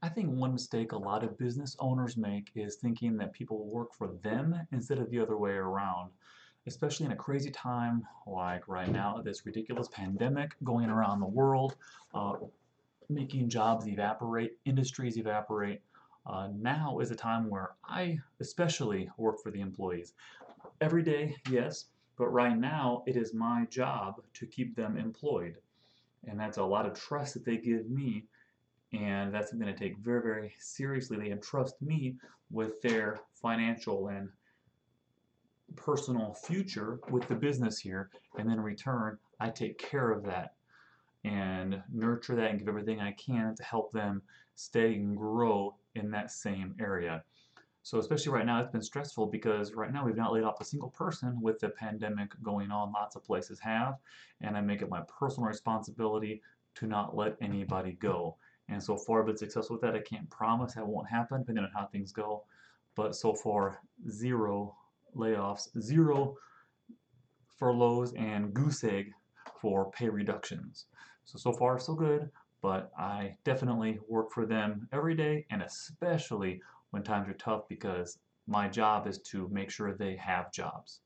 I think one mistake a lot of business owners make is thinking that people work for them instead of the other way around. Especially in a crazy time like right now, this ridiculous pandemic going around the world, uh, making jobs evaporate, industries evaporate. Uh, now is a time where I especially work for the employees. Every day, yes, but right now it is my job to keep them employed. And that's a lot of trust that they give me and that's something to take very, very seriously. They entrust me with their financial and personal future with the business here, and then in return, I take care of that and nurture that and give everything I can to help them stay and grow in that same area. So especially right now, it's been stressful because right now we've not laid off a single person with the pandemic going on. Lots of places have, and I make it my personal responsibility to not let anybody go. And so far I've been successful with that. I can't promise that won't happen depending on how things go. But so far, zero layoffs, zero furloughs, and goose egg for pay reductions. So, so far so good, but I definitely work for them every day and especially when times are tough because my job is to make sure they have jobs.